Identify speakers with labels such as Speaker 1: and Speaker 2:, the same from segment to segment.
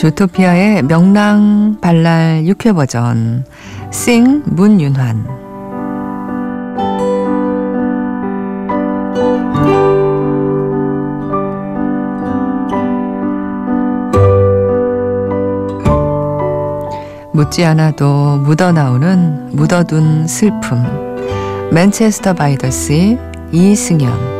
Speaker 1: 주토피아의 명랑 발랄 6회 버전 싱 문윤환 묻지 않아도 묻어나오는 묻어둔 슬픔. 맨체스터 바이더스 이승연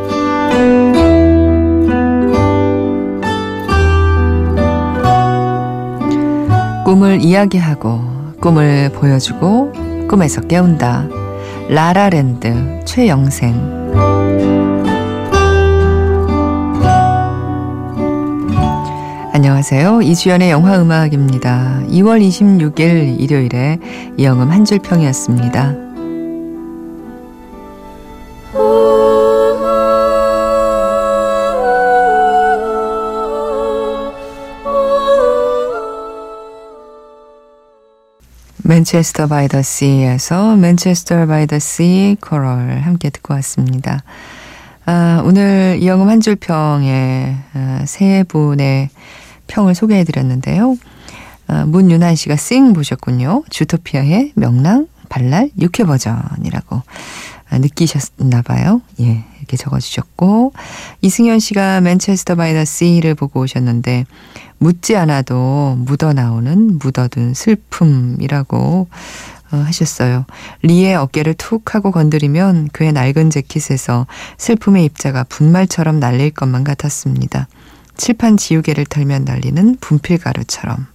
Speaker 1: 꿈을 이야기하고 꿈을 보여주고 꿈에서 깨운다. 라라랜드 최영생 안녕하세요. 이주연의 영화음악입니다. 2월 26일 일요일에 이영음 한줄 평이었습니다. Manchester by the Sea에서 Manchester by the Sea Chorale 함께 듣고 왔습니다. 아, 오늘 이영음 한 줄 평에 아, 세 분의 평을 소개해 드렸는데요. 아, 문윤한 씨가 Sing 보셨군요. 주토피아의 명랑 발랄 6회 버전이라고 아, 느끼셨나 봐요. 예, 이렇게 적어주셨고 이승현 씨가 Manchester the Sea를 보고 오셨는데 묻지 않아도 묻어나오는 묻어둔 슬픔이라고 어, 하셨어요. 리의 어깨를 툭 하고 건드리면 그의 낡은 재킷에서 슬픔의 입자가 분말처럼 날릴 것만 같았습니다. 칠판 지우개를 털면 날리는 분필가루처럼.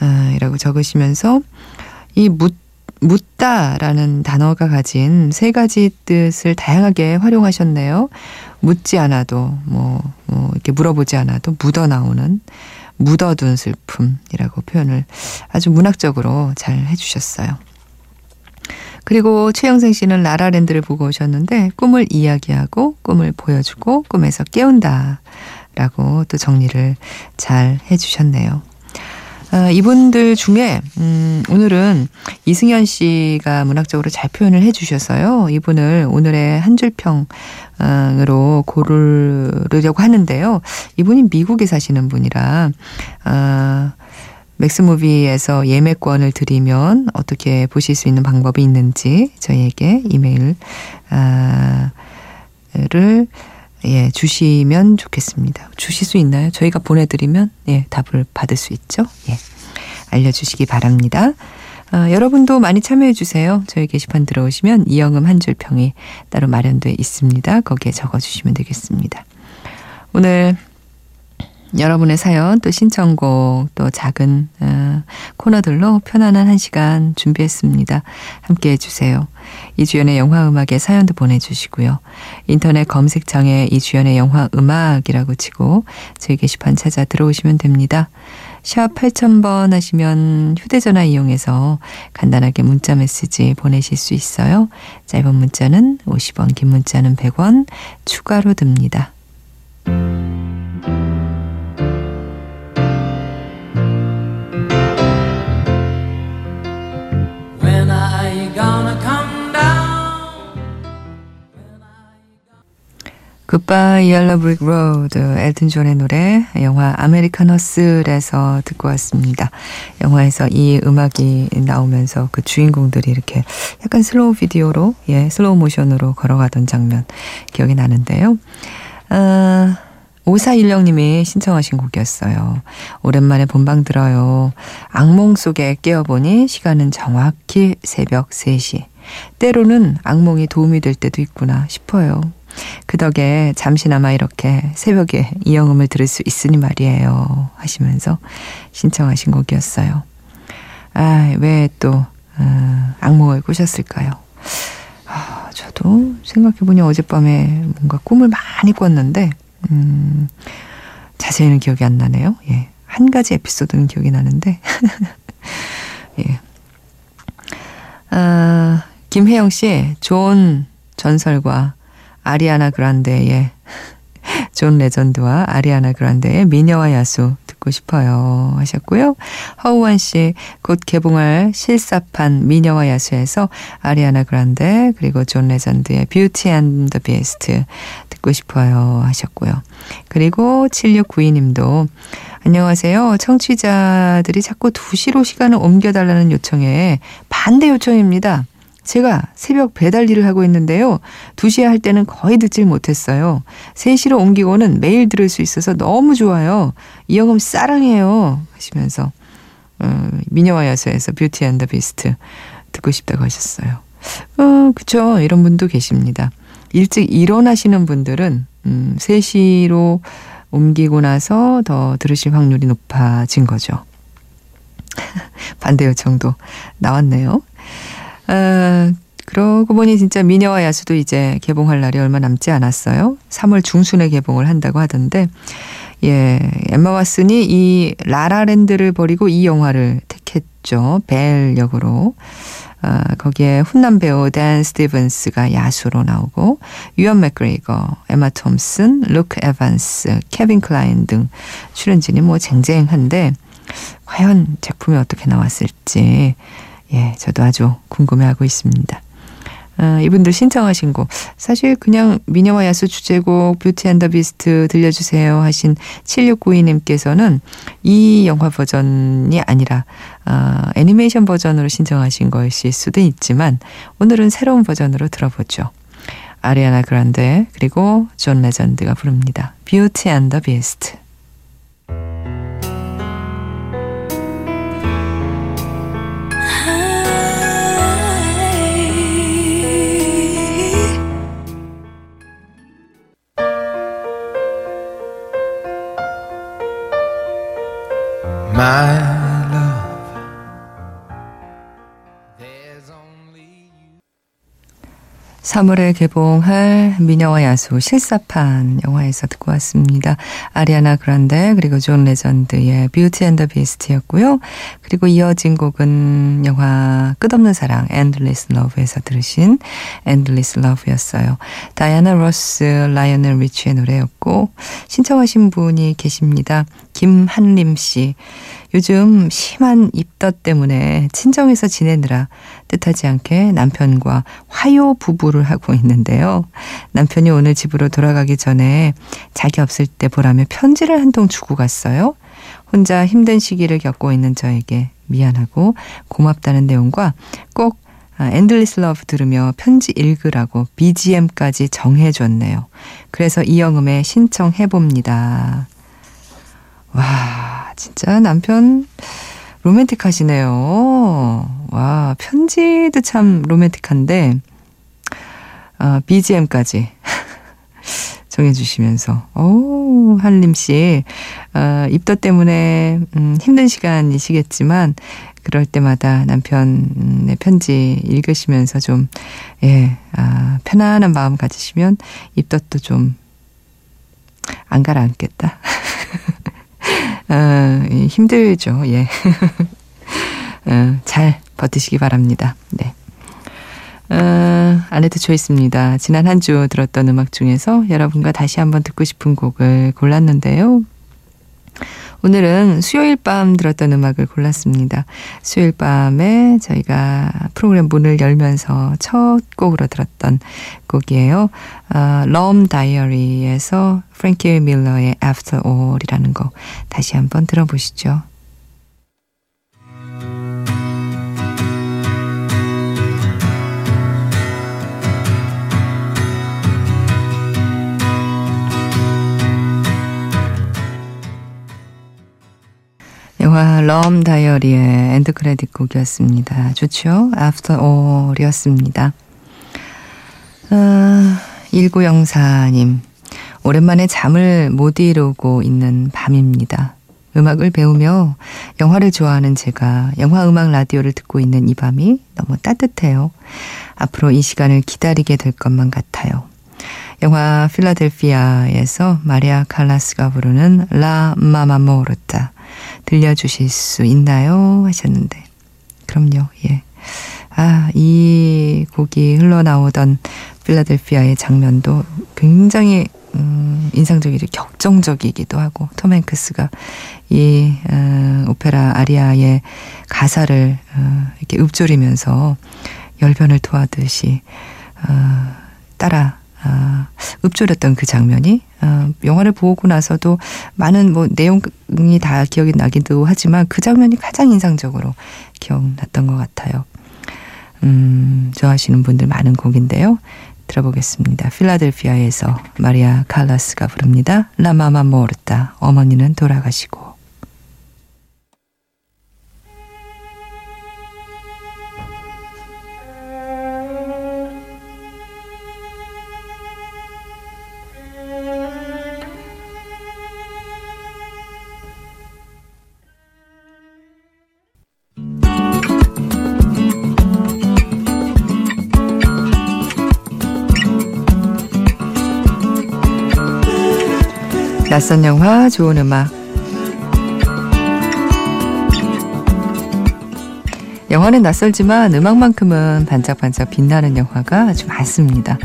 Speaker 1: 아, 이라고 적으시면서 이 묻, 묻다라는 단어가 가진 세 가지 뜻을 다양하게 활용하셨네요. 묻지 않아도 뭐, 뭐 이렇게 물어보지 않아도 묻어 나오는 묻어둔 슬픔이라고 표현을 아주 문학적으로 잘 해주셨어요. 그리고 최영생 씨는 라라랜드를 보고 오셨는데 꿈을 이야기하고 꿈을 보여주고 꿈에서 깨운다 라고 또 정리를 잘 해주셨네요. 아, 이분들 중에 음, 오늘은 이승현 씨가 문학적으로 잘 표현을 해주셔서요. 이분을 오늘의 한 줄평으로 고르려고 하는데요. 이분이 미국에 사시는 분이라 아, 맥스무비에서 예매권을 드리면 어떻게 보실 수 있는 방법이 있는지 저희에게 이메일 아, 를 예, 주시면 좋겠습니다. 주실 수 있나요? 저희가 보내드리면, 예, 답을 받을 수 있죠? 예. 알려주시기 바랍니다. 어, 여러분도 많이 참여해주세요. 저희 게시판 들어오시면 이영음 한 줄 평이 따로 마련되어 있습니다. 거기에 적어주시면 되겠습니다. 오늘 여러분의 사연 또 신청곡 또 작은 어, 코너들로 편안한 한 시간 준비했습니다. 함께 해 주세요. 이주연의 영화음악에 사연도 보내주시고요. 인터넷 검색창에 이주연의 영화음악이라고 치고 저희 게시판 찾아 들어오시면 됩니다. 샵 8000번 하시면 휴대전화 이용해서 간단하게 문자 메시지 보내실 수 있어요. 짧은 문자는 50원, 긴 문자는 100원 추가로 듭니다. Goodbye Yellow Brick Road 엘튼 존의 노래 영화 American Hustle에서 듣고 왔습니다. 영화에서 이 음악이 나오면서 그 주인공들이 이렇게 약간 슬로우 비디오로 예 슬로우 모션으로 걸어가던 장면 기억이 나는데요. 아, 5416님이 신청하신 곡이었어요. 오랜만에 본방 들어요. 악몽 속에 깨어보니 시간은 정확히 새벽 3시. 때로는 악몽이 도움이 될 때도 있구나 싶어요. 그 덕에 잠시나마 이렇게 새벽에 이영음을 들을 수 있으니 말이에요. 하시면서 신청하신 곡이었어요. 아, 왜또 어, 악몽을 꾸셨을까요? 아, 저도 생각해보니 어젯밤에 뭔가 꿈을 많이 꿨는데, 음, 자세히는 기억이 안 나네요. 예. 한 가지 에피소드는 기억이 나는데, 예. 아, 김혜영 씨, 좋은 전설과 아리아나 그란데의 존 레전드와 아리아나 그란데의 미녀와 야수 듣고 싶어요 하셨고요. 허우환 씨 곧 개봉할 실사판 미녀와 야수에서 아리아나 그란데 그리고 존 레전드의 Beauty and the Beast 듣고 싶어요 하셨고요. 그리고 7692님도 안녕하세요. 청취자들이 자꾸 2시로 시간을 옮겨달라는 요청에 반대 요청입니다. 제가 새벽 배달 일을 하고 있는데요. 2시에 할 때는 거의 듣질 못했어요. 3시로 옮기고는 매일 들을 수 있어서 너무 좋아요. 이영음 사랑해요. 하시면서 어, 미녀와 야수에서 뷰티 앤더 비스트 듣고 싶다고 하셨어요. 어, 그쵸. 이런 분도 계십니다. 일찍 일어나시는 분들은 음, 3시로 옮기고 나서 더 들으실 확률이 높아진 거죠. 반대 요청도 나왔네요. 아, 그러고 보니 진짜 미녀와 야수도 이제 개봉할 날이 얼마 남지 않았어요. 3월 중순에 개봉을 한다고 하던데, 예, 엠마 왓슨이 이 La La Land를 버리고 이 영화를 택했죠. 벨 역으로. 아, 거기에 훈남 배우 댄 스티븐스가 야수로 나오고 유언 맥그리거, 에마 톰슨, 루크 에반스, 케빈 클라인 등 출연진이 뭐 쟁쟁한데 과연 작품이 어떻게 나왔을지 예, 저도 아주 궁금해하고 있습니다. 어, 이분들 신청하신 곡 사실 그냥 미녀와 야수 주제곡 Beauty and the Beast 들려주세요 하신 7692님께서는 이 영화 버전이 아니라 어, 애니메이션 버전으로 신청하신 것일 수도 있지만 오늘은 새로운 버전으로 들어보죠. 아리아나 그란데 그리고 존 레전드가 부릅니다. Beauty and the Beast 3월에 개봉할 미녀와 야수 실사판 영화에서 듣고 왔습니다. 아리아나 그란데 그리고 존 레전드의 Beauty and the Beast였고요. 그리고 이어진 곡은 영화 끝없는 사랑 Endless Love에서 들으신 Endless Love였어요. 다이아나 로스, 라이오넬 리치의 노래였고 신청하신 분이 계십니다. 김한림 씨. 요즘 심한 입덧 때문에 친정에서 지내느라 뜻하지 않게 남편과 화요 부부를 하고 있는데요. 남편이 오늘 집으로 돌아가기 전에 자기 없을 때 보라며 편지를 한 통 주고 갔어요. 혼자 힘든 시기를 겪고 있는 저에게 미안하고 고맙다는 내용과 꼭 Endless Love 들으며 편지 읽으라고 BGM까지 정해줬네요. 그래서 이영음에 신청해봅니다. 와, 진짜 남편 로맨틱하시네요. 와, 편지도 참 로맨틱한데, 아, BGM까지 정해주시면서, 오, 한림씨, 아, 입덧 때문에, 음, 힘든 시간이시겠지만, 그럴 때마다 남편의 편지 읽으시면서 좀, 예, 아, 편안한 마음 가지시면 입덧도 좀 안 가라앉겠다. 어, 힘들죠. 예. 어, 잘 버티시기 바랍니다. 네. 어, 아내도 좋있습니다. 지난 한 주 들었던 음악 중에서 여러분과 다시 한번 듣고 싶은 곡을 골랐는데요. 오늘은 수요일 밤 들었던 음악을 골랐습니다. 수요일 밤에 저희가 프로그램 문을 열면서 첫 곡으로 들었던 곡이에요. 어, Rum Diary에서 프랭키 밀러의 After All이라는 곡 다시 한번 들어보시죠. 영화 Rum Diary의 end credit 곡이었습니다. 좋죠? After All이었습니다. 아, 1904님, 오랜만에 잠을 못 이루고 있는 밤입니다. 음악을 배우며 영화를 좋아하는 제가 영화 음악 라디오를 듣고 있는 이 밤이 너무 따뜻해요. 앞으로 이 시간을 기다리게 될 것만 같아요. 영화 필라델피아에서 마리아 칼라스가 부르는 라 마마모르타 들려주실 수 있나요? 하셨는데. 그럼요, 예. 아, 이 곡이 흘러나오던 필라델피아의 장면도 굉장히 음, 인상적이죠. 격정적이기도 하고 톰 행크스가 이 어, 오페라 아리아의 가사를 어, 이렇게 읊조리면서 열변을 토하듯이 어, 따라 아, 읊조렸던 그 장면이 아, 영화를 보고 나서도 많은 뭐 내용이 다 기억이 나기도 하지만 그 장면이 가장 인상적으로 기억났던 것 같아요. 음, 좋아하시는 분들 많은 곡인데요. 들어보겠습니다. 필라델피아에서 마리아 칼라스가 부릅니다. 라마마 모르타 어머니는 돌아가시고 낯선 영화, 좋은 음악. 영화는 낯설지만 음악만큼은 반짝반짝 빛나는 영화가 아주 많습니다.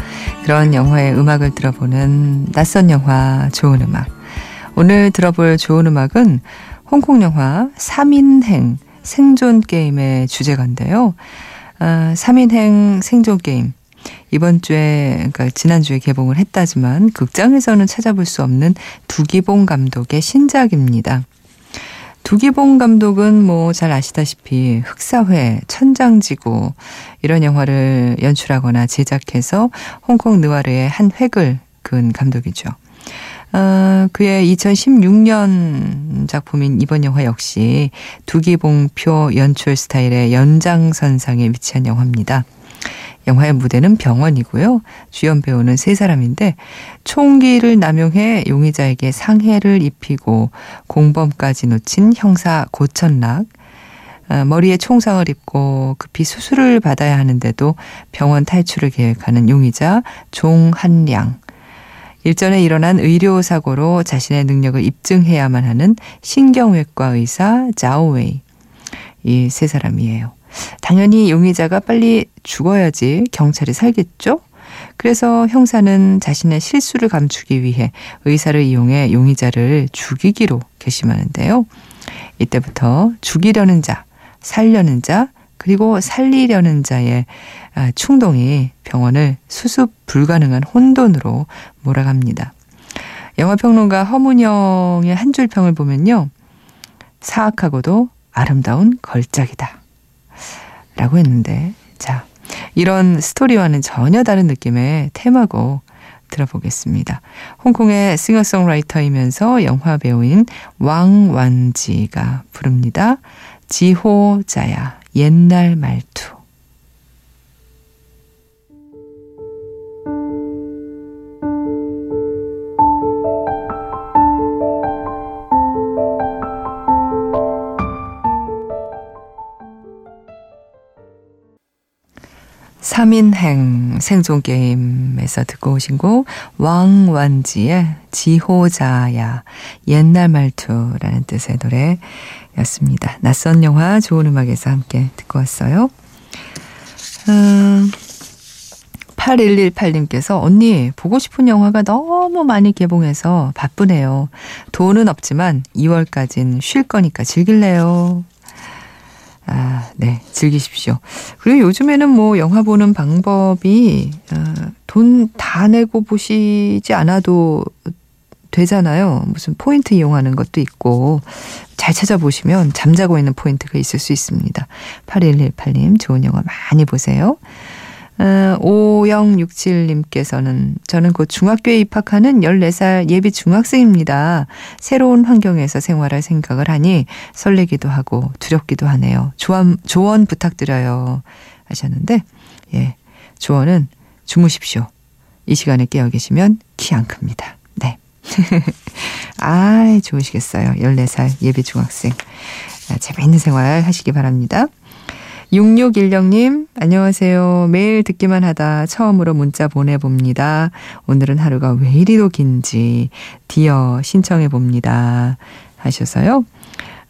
Speaker 1: 그런 영화의 음악을 들어보는 낯선 영화, 좋은 음악. 오늘 들어볼 좋은 음악은 홍콩 영화 3인행 생존 게임의 주제가인데요. 아, 3인행 생존 게임. 이번 주에 그러니까 지난 주에 개봉을 했다지만 극장에서는 찾아볼 수 없는 두기봉 감독의 신작입니다. 두기봉 감독은 뭐 잘 아시다시피 흑사회, 천장지구 이런 영화를 연출하거나 제작해서 홍콩 느와르의 한 획을 그은 감독이죠. 어, 그의 2016년 작품인 이번 영화 역시 두기봉표 연출 스타일의 연장선상에 위치한 영화입니다. 영화의 무대는 병원이고요. 주연 배우는 세 사람인데 총기를 남용해 용의자에게 상해를 입히고 공범까지 놓친 형사 고천락 어, 머리에 총상을 입고 급히 수술을 받아야 하는데도 병원 탈출을 계획하는 용의자 종한량 일전에 일어난 의료 사고로 자신의 능력을 입증해야만 하는 신경외과 의사 자오웨이 이 세 사람이에요. 당연히 용의자가 빨리 죽어야지 경찰이 살겠죠? 그래서 형사는 자신의 실수를 감추기 위해 의사를 이용해 용의자를 죽이기로 결심하는데요. 이때부터 죽이려는 자, 살려는 자, 그리고 살리려는 자의 아, 충동이 병원을 수습 불가능한 혼돈으로 몰아갑니다. 영화평론가 허문영의 한 줄 평을 보면요. 사악하고도 아름다운 걸작이다. 라고 했는데, 자, 이런 스토리와는 전혀 다른 느낌의 테마곡 들어보겠습니다. 홍콩의 싱어송라이터이면서 영화 배우인 왕완지가 부릅니다. 지호자야, 옛날 말투. 3인행 생존 게임에서 듣고 오신 곡 왕완지의 지호자야 옛날 말투라는 뜻의 노래였습니다. 낯선 영화 좋은 음악에서 함께 듣고 왔어요. 음, 8118님께서 언니 보고 싶은 영화가 너무 많이 개봉해서 바쁘네요. 돈은 없지만 2월까진 쉴 거니까 즐길래요. 아, 네. 즐기십시오. 그리고 요즘에는 뭐 영화 보는 방법이 어, 돈다 내고 보시지 않아도 되잖아요. 무슨 포인트 이용하는 것도 있고 잘 찾아보시면 잠자고 있는 포인트가 있을 수 있습니다. 8118님 좋은 영화 많이 보세요. 어, 5067님께서는 저는 곧 중학교에 입학하는 14살 예비 중학생입니다. 새로운 환경에서 생활할 생각을 하니 설레기도 하고 두렵기도 하네요. 조언, 조언 부탁드려요. 하셨는데, 예. 조언은 주무십시오. 이 시간에 깨어 계시면 키 안 큽니다. 네. 아, 좋으시겠어요. 14살 예비 중학생. 아, 재미있는 생활 하시기 바랍니다. 6616님, 안녕하세요. 매일 듣기만 하다 처음으로 문자 보내봅니다. 오늘은 하루가 왜 이리도 긴지, 디어 신청해봅니다. 하셔서요.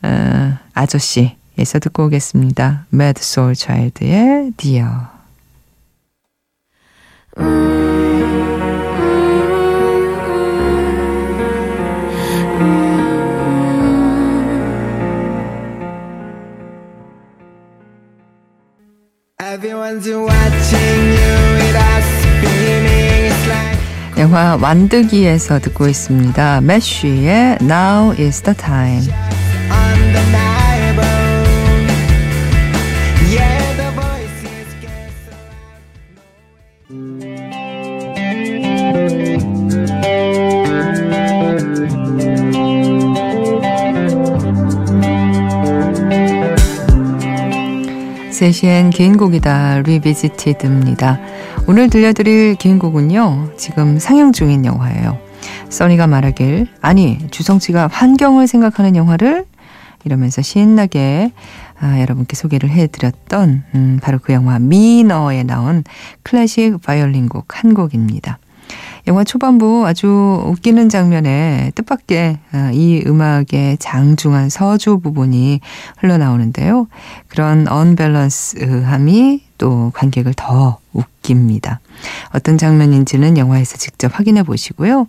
Speaker 1: 어, 아저씨에서 듣고 오겠습니다. Mad Soul Child의 디어. 영화 완득이에서 듣고 있습니다. 매쉬의 Now is the time. 세시엔 개인 곡이다 리비지티드입니다. 오늘 들려드릴 개인 곡은요. 지금 상영 중인 영화예요. 써니가 말하길 아니 주성치가 환경을 생각하는 영화를 이러면서 신나게 아, 여러분께 소개를 해드렸던 음, 바로 그 영화 미너에 나온 클래식 바이올린 곡 한 곡입니다. 영화 초반부 아주 웃기는 장면에 뜻밖의 아, 이 음악의 장중한 서조 부분이 흘러나오는데요. 그런 언밸런스함이 또 관객을 더 웃깁니다. 어떤 장면인지는 영화에서 직접 확인해 보시고요.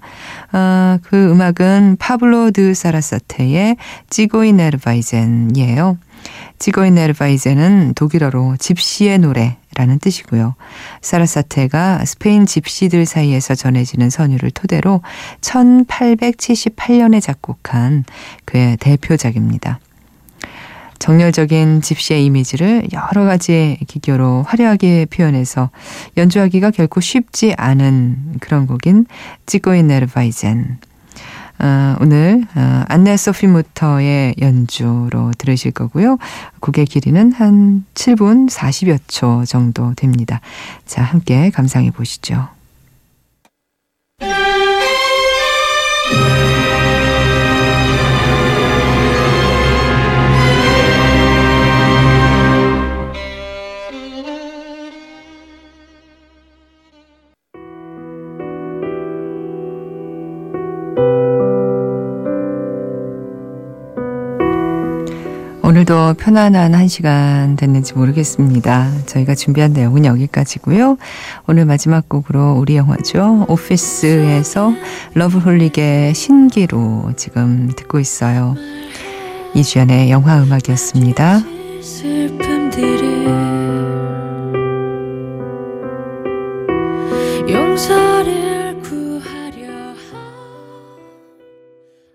Speaker 1: 어, 그 음악은 파블로 드 사라사테의 찌고이네르바이젠이에요. 지고이네르바이제는 독일어로 집시의 노래 라는 뜻이고요. 사라사테가 스페인 집시들 사이에서 전해지는 선율을 토대로 1878년에 작곡한 그의 대표작입니다. 정열적인 집시의 이미지를 여러 가지 기교로 화려하게 표현해서 연주하기가 결코 쉽지 않은 그런 곡인 찌고이네르바이젠. 어, 오늘 어, 안네 소피 무터의 연주로 들으실 거고요. 곡의 길이는 한 7분 40여 초 정도 됩니다. 자, 함께 감상해 보시죠. 오늘도 편안한 한 시간 됐는지 모르겠습니다. 저희가 준비한 내용은 여기까지고요. 오늘 마지막 곡으로 우리 영화죠. 오피스에서 러브홀릭의 신기로 지금 듣고 있어요. 이주연의 영화 음악이었습니다.